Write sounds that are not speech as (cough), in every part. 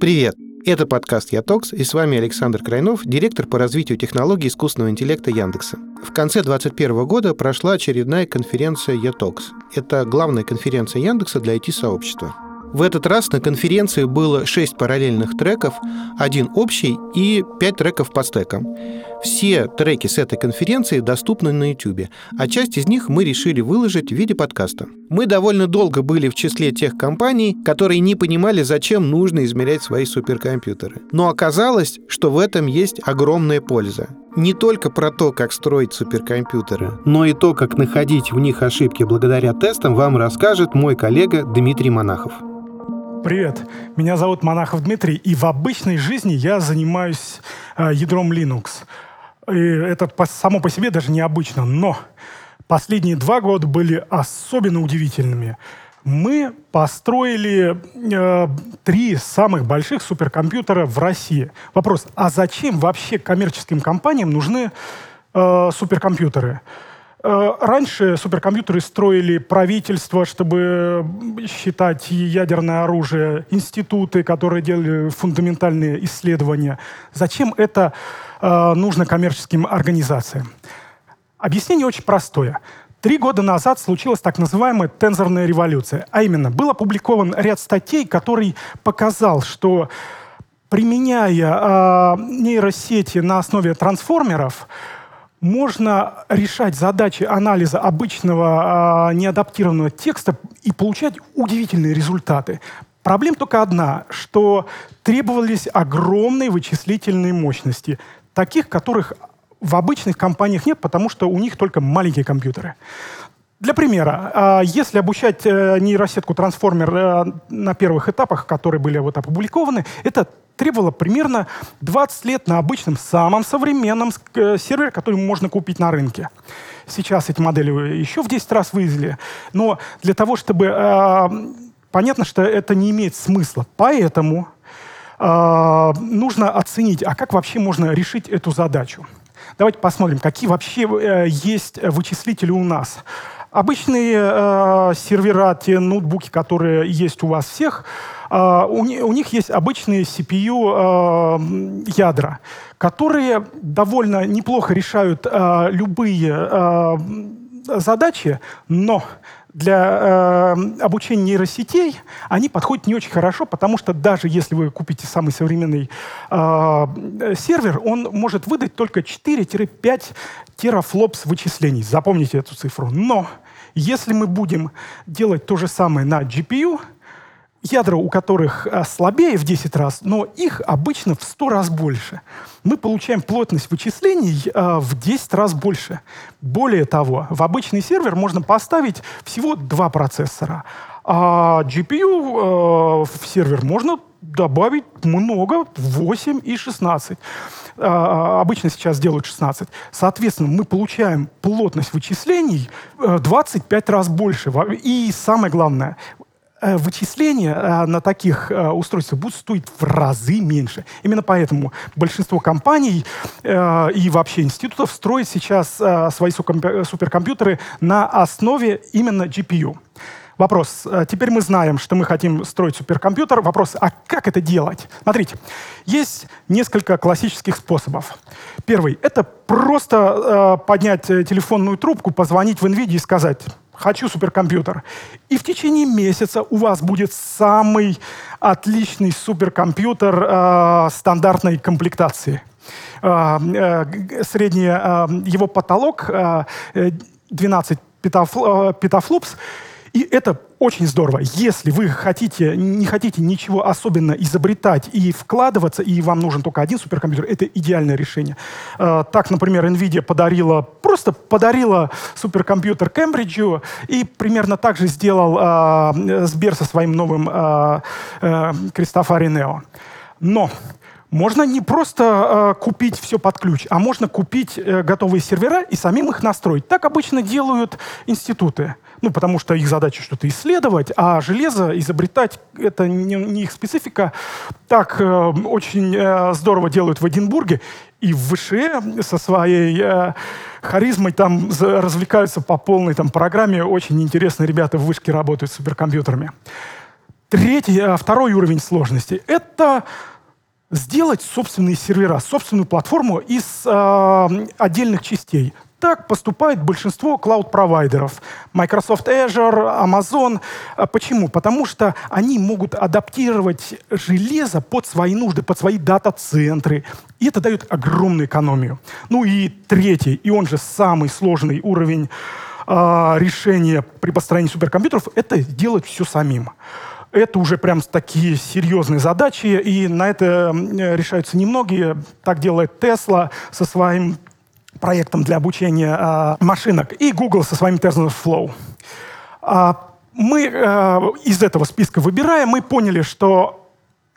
Привет! Это подкаст «Ятокс» и с вами Александр Крайнов, директор по развитию технологий искусственного интеллекта Яндекса. В конце 2021 года прошла очередная конференция «Ятокс». Это главная конференция Яндекса для IT-сообщества. В этот раз на конференции было 6 параллельных треков, один общий и 5 треков по стекам. Все треки с этой конференции доступны на YouTube, а часть из них мы решили выложить в виде подкаста. Мы довольно долго были в числе тех компаний, которые не понимали, зачем нужно измерять свои суперкомпьютеры. Но оказалось, что в этом есть огромная польза. Не только про то, как строить суперкомпьютеры, но и то, как находить в них ошибки благодаря тестам, вам расскажет мой коллега Дмитрий Монахов. Привет, меня зовут Монахов Дмитрий, и в обычной жизни я занимаюсь э, ядром Linux. И это само по себе даже необычно, но последние два года были особенно удивительными. Мы построили э, три самых больших суперкомпьютера в России. Вопрос, а зачем вообще коммерческим компаниям нужны э, суперкомпьютеры? Э, раньше суперкомпьютеры строили правительство, чтобы считать ядерное оружие, институты, которые делали фундаментальные исследования. Зачем это э, нужно коммерческим организациям? Объяснение очень простое. Три года назад случилась так называемая тензорная революция. А именно, был опубликован ряд статей, который показал, что применяя э, нейросети на основе трансформеров, можно решать задачи анализа обычного э, неадаптированного текста и получать удивительные результаты. Проблема только одна, что требовались огромные вычислительные мощности, таких, которых в обычных компаниях нет, потому что у них только маленькие компьютеры. Для примера, а, если обучать э, нейросетку трансформер э, на первых этапах, которые были вот опубликованы, это требовало примерно 20 лет на обычном, самом современном э, сервере, который можно купить на рынке. Сейчас эти модели еще в 10 раз вывезли. Но для того, чтобы... Э, понятно, что это не имеет смысла. Поэтому нужно оценить, а как вообще можно решить эту задачу. Давайте посмотрим, какие вообще э, есть вычислители у нас. Обычные э, сервера, те ноутбуки, которые есть у вас всех, Uh, у, у них есть обычные CPU uh, ядра, которые довольно неплохо решают uh, любые задачи, но для э, обучения нейросетей они подходят не очень хорошо, потому что даже если вы купите самый современный э, сервер, он может выдать только 4-5 терафлопс вычислений. Запомните эту цифру. Но если мы будем делать то же самое на GPU, ядра у которых э, слабее в 10 раз, но их обычно в 100 раз больше. Мы получаем плотность вычислений э, в 10 раз больше. Более того, в обычный сервер можно поставить всего два процессора, а GPU э, в сервер можно добавить много, 8 и 16. А, обычно сейчас делают 16. Соответственно, мы получаем плотность вычислений 25 раз больше. И самое главное, вычисления э, на таких э, устройствах будут стоить в разы меньше. Именно поэтому большинство компаний и вообще институтов строят сейчас свои суперкомпьютеры на основе именно GPU. Вопрос. Теперь мы знаем, что мы хотим строить суперкомпьютер. Вопрос, а как это делать? Смотрите, есть несколько классических способов. Первый – это просто э, поднять телефонную трубку, позвонить в NVIDIA и сказать, хочу суперкомпьютер. И в течение месяца у вас будет самый отличный суперкомпьютер э, стандартной комплектации. Э, э, средний э, его потолок э, 12 петафл, э, петафлопс. И это очень здорово. Если вы хотите, не хотите ничего особенно изобретать и вкладываться, и вам нужен только один суперкомпьютер, это идеальное решение. Э, так, например, NVIDIA подарила, просто подарила суперкомпьютер Кембриджу, и примерно так же сделал э, Сбер со своим новым э, э, Кристофари Нео. Но можно не просто э, купить все под ключ, а можно купить э, готовые сервера и самим их настроить. Так обычно делают институты. Ну, потому что их задача что-то исследовать, а железо изобретать — это не, не их специфика. Так э, очень э, здорово делают в Эдинбурге. И в ВШЭ со своей э, харизмой там развлекаются по полной там, программе. Очень интересные ребята в вышке работают с суперкомпьютерами. третий, а, второй уровень сложности – это сделать собственные сервера, собственную платформу из э, отдельных частей. Так поступает большинство клауд-провайдеров. Microsoft Azure, Amazon. А почему? Потому что они могут адаптировать железо под свои нужды, под свои дата-центры. И это дает огромную экономию. Ну и третий, и он же самый сложный уровень э, решения при построении суперкомпьютеров, это делать все самим. Это уже прям такие серьезные задачи, и на это решаются немногие. Так делает Tesla со своим проектом для обучения э, машинок, и Google со своим TensorFlow. А мы э, из этого списка выбираем, мы поняли, что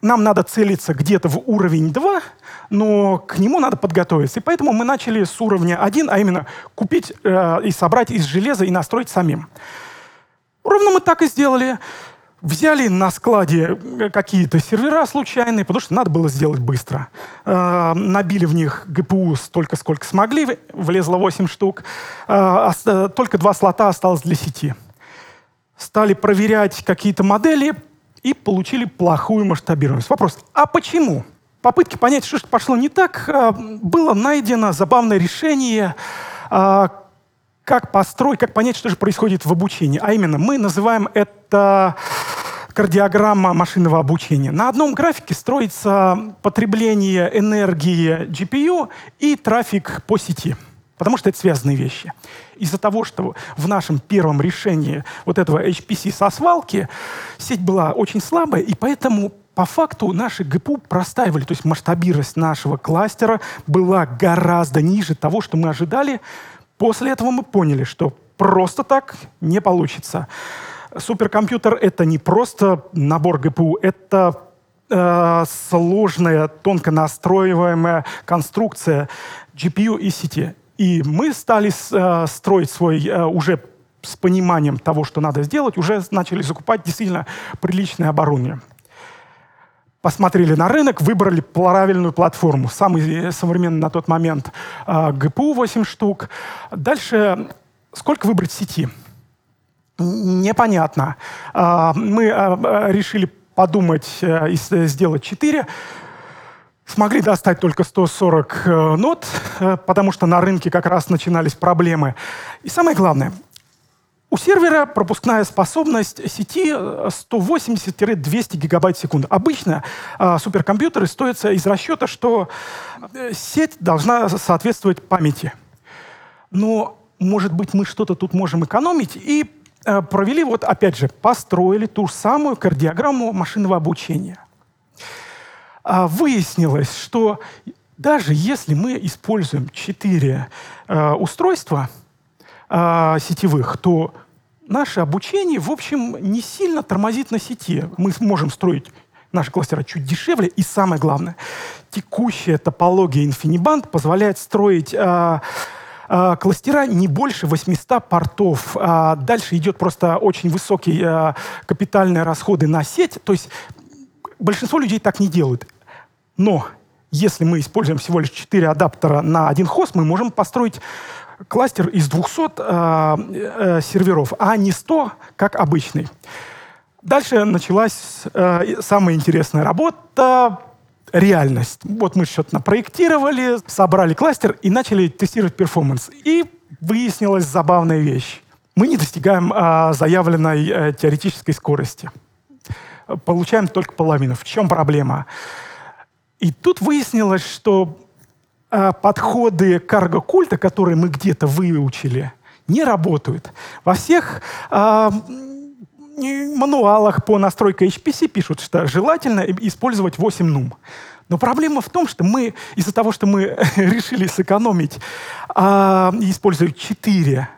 нам надо целиться где-то в уровень 2, но к нему надо подготовиться. И поэтому мы начали с уровня 1, а именно купить э, и собрать из железа и настроить самим. Ровно мы так и сделали взяли на складе э, какие-то сервера случайные, потому что надо было сделать быстро. Э, набили в них ГПУ столько, сколько смогли, влезло 8 штук. Э, э, только два слота осталось для сети. Стали проверять какие-то модели и получили плохую масштабируемость. Вопрос, а почему? Попытки понять, что пошло не так, э, было найдено забавное решение, как построить, как понять, что же происходит в обучении. А именно, мы называем это кардиограмма машинного обучения. На одном графике строится потребление энергии GPU и трафик по сети. Потому что это связанные вещи. Из-за того, что в нашем первом решении вот этого HPC со свалки сеть была очень слабая, и поэтому по факту наши ГПУ простаивали, то есть масштабируемость нашего кластера была гораздо ниже того, что мы ожидали, После этого мы поняли, что просто так не получится. Суперкомпьютер — это не просто набор ГПУ, это э, сложная, тонко настроиваемая конструкция GPU и сети. И мы стали э, строить свой э, уже с пониманием того, что надо сделать, уже начали закупать действительно приличное оборудование посмотрели на рынок, выбрали правильную платформу. Самый современный на тот момент э, ГПУ 8 штук. Дальше сколько выбрать сети? Непонятно. Э, мы э, решили подумать и сделать 4 смогли достать только 140 нот, потому что на рынке как раз начинались проблемы. И самое главное, у сервера пропускная способность сети 180-200 гигабайт в секунду. Обычно э, суперкомпьютеры стоятся из расчета, что э, сеть должна соответствовать памяти. Но, может быть, мы что-то тут можем экономить и э, провели, вот опять же, построили ту самую кардиограмму машинного обучения. Э, выяснилось, что даже если мы используем 4 э, устройства, э, сетевых, то наше обучение, в общем, не сильно тормозит на сети. Мы можем строить наши кластера чуть дешевле. И самое главное, текущая топология InfiniBand позволяет строить э, э, кластера не больше 800 портов. А дальше идет просто очень высокие э, капитальные расходы на сеть. То есть большинство людей так не делают. Но если мы используем всего лишь 4 адаптера на один хост, мы можем построить кластер из 200 э, э, серверов, а не 100, как обычный. Дальше началась э, самая интересная работа реальность. Вот мы что-то напроектировали, собрали кластер и начали тестировать перформанс. И выяснилась забавная вещь. Мы не достигаем э, заявленной э, теоретической скорости. Получаем только половину. В чем проблема? И тут выяснилось, что э, подходы карго-культа, которые мы где-то выучили, не работают. Во всех э, мануалах по настройке HPC пишут, что желательно использовать 8 нум. Но проблема в том, что мы из-за того, что мы (laughs) решили сэкономить, э, используя 4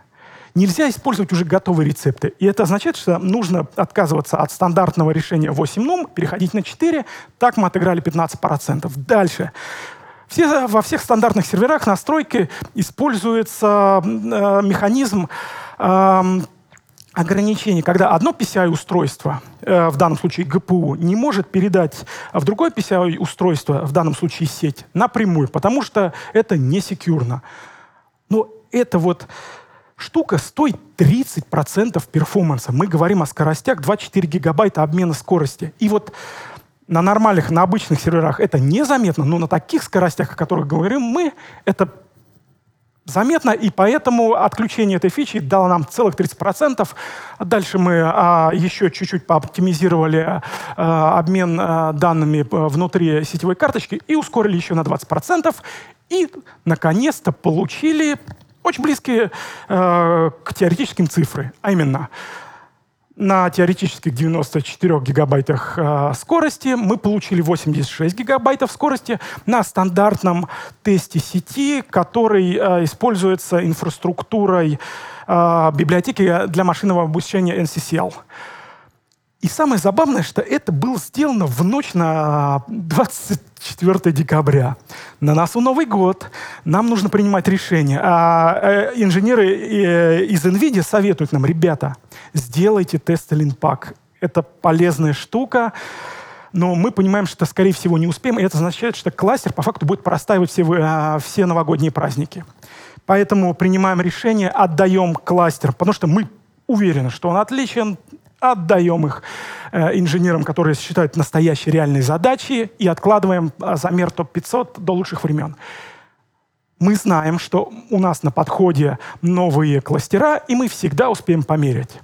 нельзя использовать уже готовые рецепты. И это означает, что нужно отказываться от стандартного решения 8 нум, переходить на 4. Так мы отыграли 15%. Дальше. Все, во всех стандартных серверах настройки используется э, механизм э, ограничений, когда одно PCI-устройство, э, в данном случае ГПУ, не может передать в другое PCI-устройство, в данном случае сеть, напрямую, потому что это не секьюрно. Но это вот штука стоит 30% перформанса. Мы говорим о скоростях 24 гигабайта обмена скорости. И вот на нормальных, на обычных серверах это незаметно, но на таких скоростях, о которых говорим мы, это заметно, и поэтому отключение этой фичи дало нам целых 30%. Дальше мы а, еще чуть-чуть пооптимизировали а, обмен а, данными внутри сетевой карточки и ускорили еще на 20%. И, наконец-то, получили очень близкие э, к теоретическим цифры, а именно на теоретических 94 гигабайтах э, скорости мы получили 86 гигабайтов скорости на стандартном тесте сети, который э, используется инфраструктурой э, библиотеки для машинного обучения NCCL. И самое забавное, что это было сделано в ночь на 24 декабря. На носу Новый год. Нам нужно принимать решение. А э, инженеры э, из NVIDIA советуют нам, ребята, сделайте тест Линпак. Это полезная штука но мы понимаем, что, скорее всего, не успеем, и это означает, что кластер по факту будет простаивать все, э, все новогодние праздники. Поэтому принимаем решение, отдаем кластер, потому что мы уверены, что он отличен, отдаем их э, инженерам, которые считают настоящие реальные задачи, и откладываем э, замер топ-500 до лучших времен. Мы знаем, что у нас на подходе новые кластера, и мы всегда успеем померить.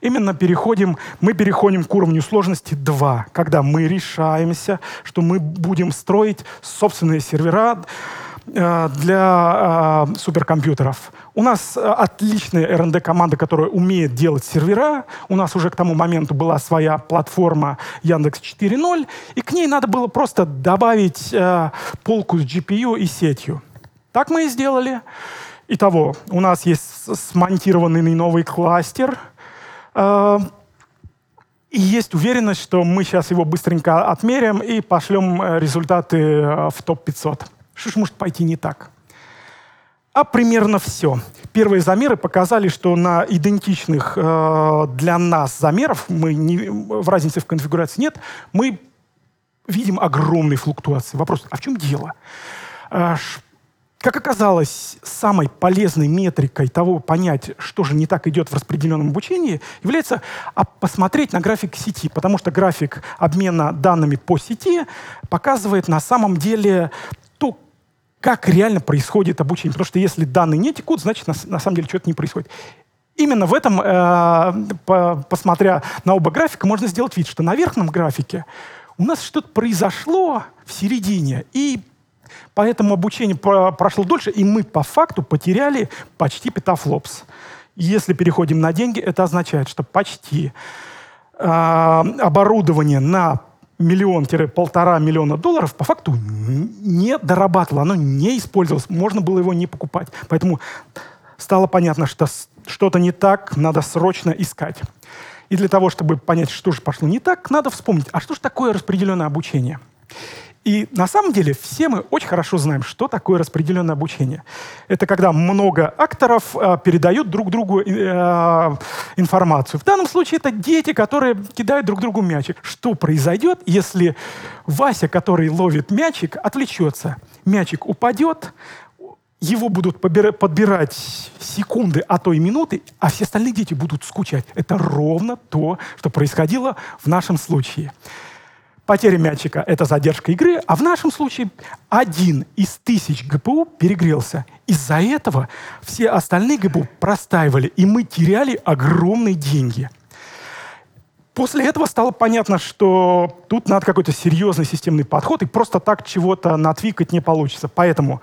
Именно переходим, мы переходим к уровню сложности 2, когда мы решаемся, что мы будем строить собственные сервера, для э, суперкомпьютеров. У нас э, отличная R&D команда, которая умеет делать сервера. У нас уже к тому моменту была своя платформа Яндекс 4.0, и к ней надо было просто добавить э, полку с GPU и сетью. Так мы и сделали. Итого, у нас есть смонтированный новый кластер, э, и есть уверенность, что мы сейчас его быстренько отмерим и пошлем э, результаты в топ-500. Что ж может пойти не так? А примерно все. Первые замеры показали, что на идентичных э, для нас замеров, мы не, в разнице в конфигурации нет, мы видим огромные флуктуации. Вопрос, а в чем дело? Э, как оказалось, самой полезной метрикой того понять, что же не так идет в распределенном обучении, является а, посмотреть на график сети, потому что график обмена данными по сети показывает на самом деле как реально происходит обучение. Потому что если данные не текут, значит, на, на самом деле что-то не происходит. Именно в этом, э, по, посмотря на оба графика, можно сделать вид, что на верхнем графике у нас что-то произошло в середине, и поэтому обучение про, прошло дольше, и мы по факту потеряли почти петафлопс. Если переходим на деньги, это означает, что почти э, оборудование на миллион-полтора миллиона долларов по факту не дорабатывало, оно не использовалось, можно было его не покупать. Поэтому стало понятно, что что-то не так, надо срочно искать. И для того, чтобы понять, что же пошло не так, надо вспомнить, а что же такое распределенное обучение? И на самом деле все мы очень хорошо знаем, что такое распределенное обучение. Это когда много акторов э, передают друг другу э, информацию. В данном случае это дети, которые кидают друг другу мячик. Что произойдет, если Вася, который ловит мячик, отвлечется? Мячик упадет, его будут подбирать секунды, а то и минуты, а все остальные дети будут скучать. Это ровно то, что происходило в нашем случае. Потеря мячика — это задержка игры, а в нашем случае один из тысяч ГПУ перегрелся. Из-за этого все остальные ГПУ простаивали, и мы теряли огромные деньги. После этого стало понятно, что тут надо какой-то серьезный системный подход, и просто так чего-то натвикать не получится. Поэтому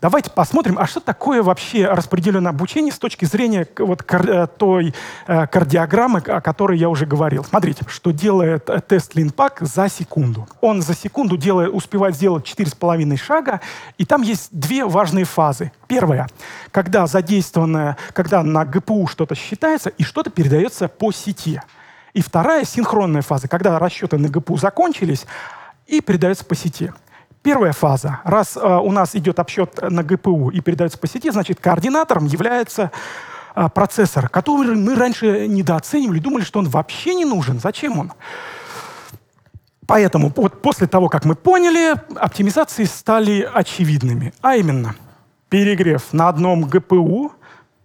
Давайте посмотрим, а что такое вообще распределенное обучение с точки зрения вот кар э, той э, кардиограммы, о которой я уже говорил. Смотрите, что делает э, тест Линпак за секунду. Он за секунду делает, успевает сделать 4,5 шага, и там есть две важные фазы. Первая, когда задействованное, когда на ГПУ что-то считается и что-то передается по сети. И вторая, синхронная фаза, когда расчеты на ГПУ закончились и передается по сети. Первая фаза. Раз э, у нас идет обсчет на ГПУ и передается по сети, значит, координатором является э, процессор, который мы раньше недооценивали, думали, что он вообще не нужен. Зачем он? Поэтому вот после того, как мы поняли, оптимизации стали очевидными. А именно, перегрев на одном ГПУ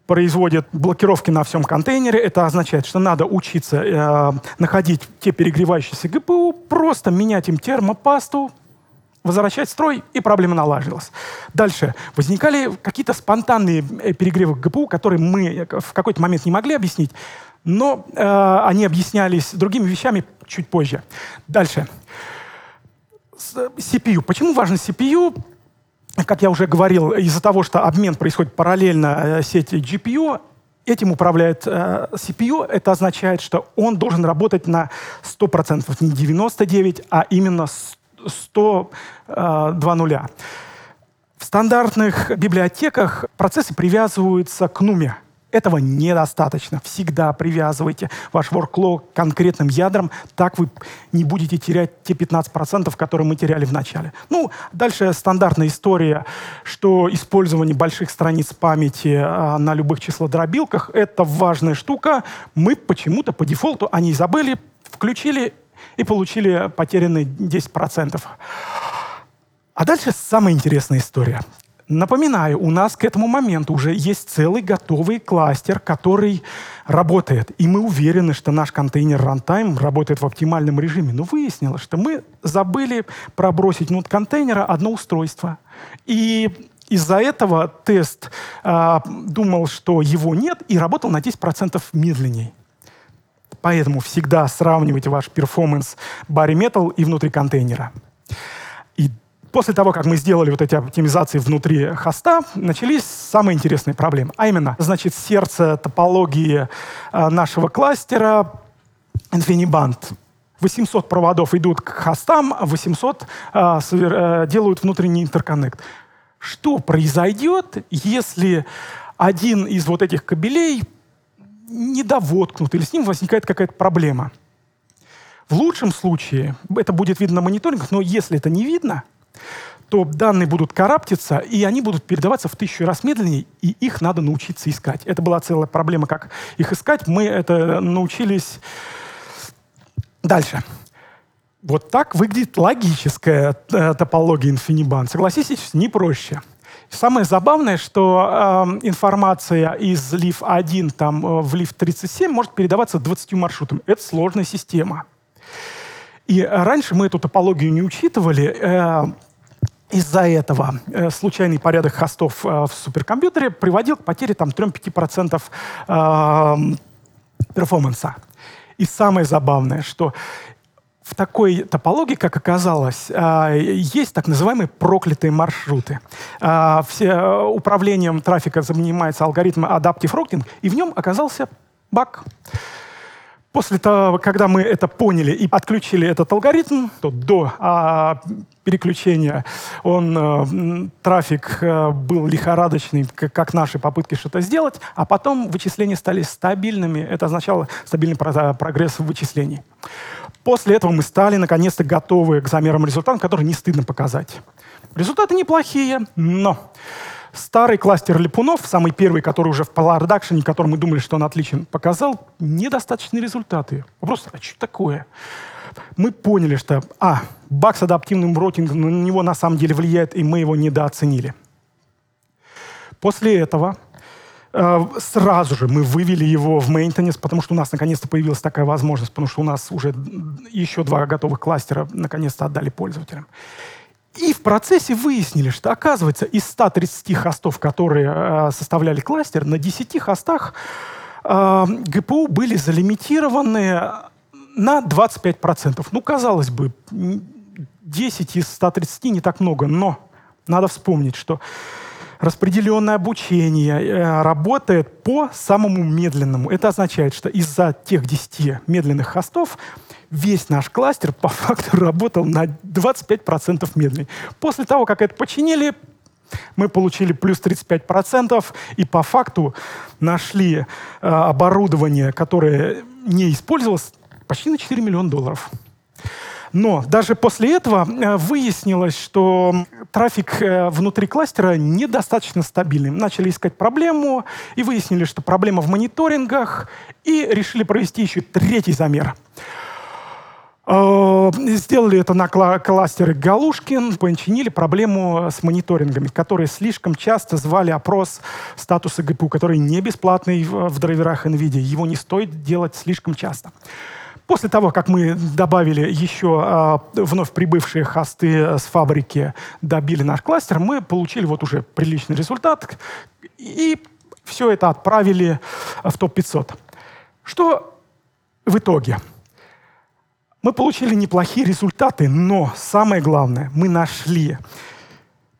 производит блокировки на всем контейнере. Это означает, что надо учиться э, находить те перегревающиеся ГПУ, просто менять им термопасту, возвращать строй, и проблема налажилась. Дальше. Возникали какие-то спонтанные э, перегревы ГПУ, которые мы в какой-то момент не могли объяснить, но э, они объяснялись другими вещами чуть позже. Дальше. CPU. Почему важен CPU? Как я уже говорил, из-за того, что обмен происходит параллельно э, сети GPU, этим управляет э, CPU. Это означает, что он должен работать на 100%, не 99, а именно 100, э, 2 нуля. В стандартных библиотеках процессы привязываются к нуме. Этого недостаточно. Всегда привязывайте ваш workflow к конкретным ядрам, так вы не будете терять те 15%, которые мы теряли в начале. Ну, дальше стандартная история, что использование больших страниц памяти а, на любых числодробилках — это важная штука. Мы почему-то по дефолту о ней забыли, включили и получили потерянные 10%. А дальше самая интересная история. Напоминаю, у нас к этому моменту уже есть целый готовый кластер, который работает. И мы уверены, что наш контейнер runtime работает в оптимальном режиме. Но выяснилось, что мы забыли пробросить внутрь контейнера одно устройство. И из-за этого тест э, думал, что его нет, и работал на 10% медленнее. Поэтому всегда сравнивайте ваш перформанс Barry Metal и внутри контейнера. И После того, как мы сделали вот эти оптимизации внутри хоста, начались самые интересные проблемы. А именно, значит, сердце топологии э, нашего кластера InfiniBand. 800 проводов идут к хостам, 800 э, э, делают внутренний интерконнект. Что произойдет, если один из вот этих кабелей недовоткнут, или с ним возникает какая-то проблема? В лучшем случае это будет видно на мониторингах, но если это не видно, то данные будут караптиться, и они будут передаваться в тысячу раз медленнее, и их надо научиться искать. Это была целая проблема, как их искать. Мы это научились дальше. Вот так выглядит логическая э, топология InfiniBand. Согласитесь, не проще. Самое забавное, что э, информация из LIF1 там, э, в LIF37 может передаваться 20 маршрутами. Это сложная система. И раньше мы эту топологию не учитывали. Э, из-за этого э, случайный порядок хостов э, в суперкомпьютере приводил к потере там 3-5% э, перформанса. И самое забавное, что в такой топологии, как оказалось, э, есть так называемые проклятые маршруты. Э, все, э, управлением трафика занимается алгоритм Adaptive Routing, и в нем оказался баг. После того, когда мы это поняли и отключили этот алгоритм, то до а, переключения он, а, трафик а, был лихорадочный, как, как наши попытки что-то сделать, а потом вычисления стали стабильными. Это означало стабильный прогресс в вычислении. После этого мы стали, наконец-то, готовы к замерам результатов, которые не стыдно показать. Результаты неплохие, но Старый кластер липунов, самый первый, который уже в продакшене, который мы думали, что он отличен, показал недостаточные результаты. Вопрос, а что такое? Мы поняли, что, а, баг с адаптивным роутингом на него на самом деле влияет, и мы его недооценили. После этого сразу же мы вывели его в maintenance, потому что у нас наконец-то появилась такая возможность, потому что у нас уже еще два готовых кластера наконец-то отдали пользователям. И в процессе выяснили, что, оказывается, из 130 хостов, которые э, составляли кластер, на 10 хостах э, ГПУ были залимитированы на 25%. Ну, казалось бы, 10 из 130 не так много, но надо вспомнить, что распределенное обучение э, работает по самому медленному. Это означает, что из-за тех 10 медленных хостов весь наш кластер по (laughs) факту работал на 25% медленнее. После того, как это починили, мы получили плюс 35%, и по факту нашли э, оборудование, которое не использовалось, почти на 4 миллиона долларов. Но даже после этого э, выяснилось, что трафик э, внутри кластера недостаточно стабильный. Начали искать проблему и выяснили, что проблема в мониторингах, и решили провести еще третий замер – Э, сделали это на кластеры Галушкин, починили проблему с мониторингами, которые слишком часто звали опрос статуса ГПУ, который не бесплатный в драйверах NVIDIA. Его не стоит делать слишком часто. После того, как мы добавили еще э, вновь прибывшие хосты с фабрики, добили наш кластер, мы получили вот уже приличный результат и все это отправили в топ-500. Что в итоге? Мы получили неплохие результаты, но самое главное, мы нашли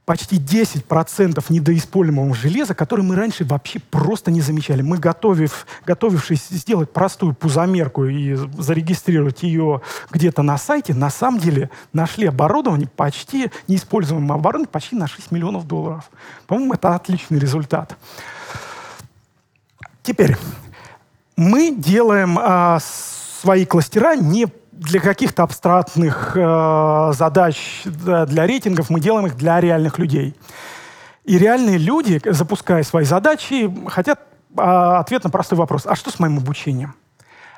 почти 10% недоиспользуемого железа, которое мы раньше вообще просто не замечали. Мы, готовив, готовившись сделать простую пузомерку и зарегистрировать ее где-то на сайте, на самом деле нашли оборудование, почти неиспользуемое оборудование, почти на 6 миллионов долларов. По-моему, это отличный результат. Теперь, мы делаем а, свои кластера не для каких-то абстрактных э, задач, да, для рейтингов, мы делаем их для реальных людей. И реальные люди, запуская свои задачи, хотят э, ответ на простой вопрос. А что с моим обучением?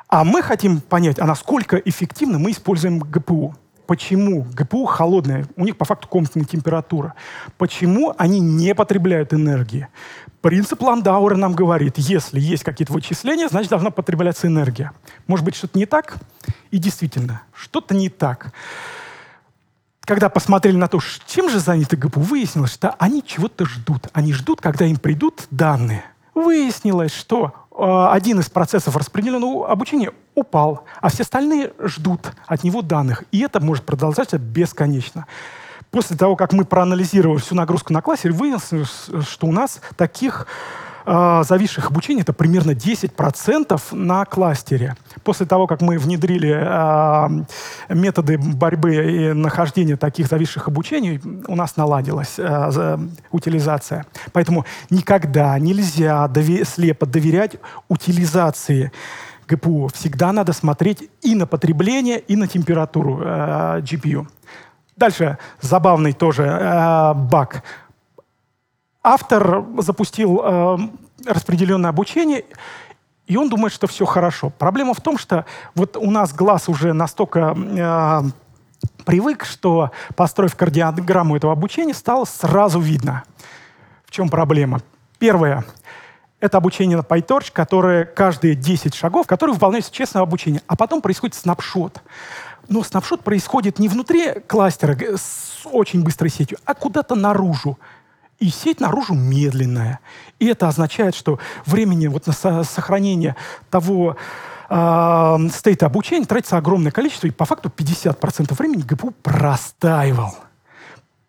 А мы хотим понять, а насколько эффективно мы используем ГПУ. Почему ГПУ холодная? У них по факту комнатная температура. Почему они не потребляют энергии? Принцип Ландауэра нам говорит, если есть какие-то вычисления, значит, должна потребляться энергия. Может быть, что-то не так? И действительно, что-то не так. Когда посмотрели на то, чем же заняты ГПУ, выяснилось, что они чего-то ждут. Они ждут, когда им придут данные. Выяснилось, что один из процессов распределенного обучения упал, а все остальные ждут от него данных. И это может продолжаться бесконечно. После того, как мы проанализировали всю нагрузку на классе, выяснилось, что у нас таких э, зависших обучений это примерно 10% на кластере. После того, как мы внедрили э, методы борьбы и нахождения таких зависших обучений, у нас наладилась э, утилизация. Поэтому никогда нельзя дови- слепо доверять утилизации ГПУ. Всегда надо смотреть и на потребление, и на температуру э, GPU. Дальше забавный тоже э, баг. Автор запустил э, распределенное обучение, и он думает, что все хорошо. Проблема в том, что вот у нас глаз уже настолько э, привык, что, построив кардиограмму этого обучения, стало сразу видно, в чем проблема. Первое — это обучение на PyTorch, которое каждые 10 шагов, которые выполняются честное обучение, а потом происходит снапшот. Но снапшот происходит не внутри кластера с очень быстрой сетью, а куда-то наружу. И сеть наружу медленная. И это означает, что времени вот на сохранение того э, обучения тратится огромное количество, и по факту 50% времени ГПУ простаивал.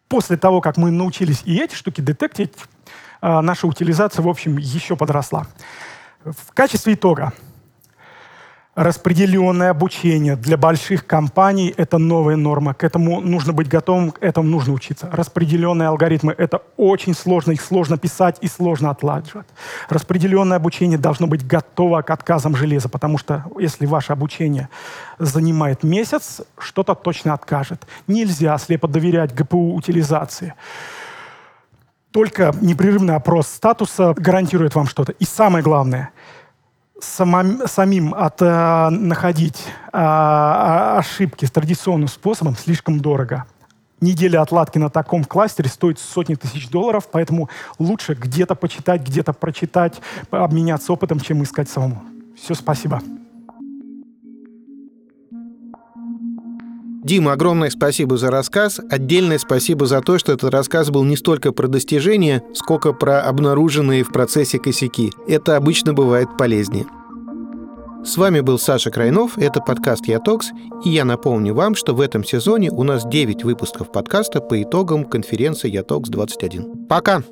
После того, как мы научились и эти штуки детектить, э, наша утилизация, в общем, еще подросла. В качестве итога Распределенное обучение для больших компаний – это новая норма. К этому нужно быть готовым, к этому нужно учиться. Распределенные алгоритмы – это очень сложно, их сложно писать и сложно отлаживать. Распределенное обучение должно быть готово к отказам железа, потому что если ваше обучение занимает месяц, что-то точно откажет. Нельзя слепо доверять ГПУ утилизации. Только непрерывный опрос статуса гарантирует вам что-то. И самое главное – самом, самим от, э, находить э, ошибки с традиционным способом слишком дорого. Неделя отладки на таком кластере стоит сотни тысяч долларов, поэтому лучше где-то почитать, где-то прочитать, обменяться опытом, чем искать самому. Все, спасибо. Дима, огромное спасибо за рассказ. Отдельное спасибо за то, что этот рассказ был не столько про достижения, сколько про обнаруженные в процессе косяки. Это обычно бывает полезнее. С вами был Саша Крайнов, это подкаст «Ятокс», и я напомню вам, что в этом сезоне у нас 9 выпусков подкаста по итогам конференции «Ятокс-21». Пока!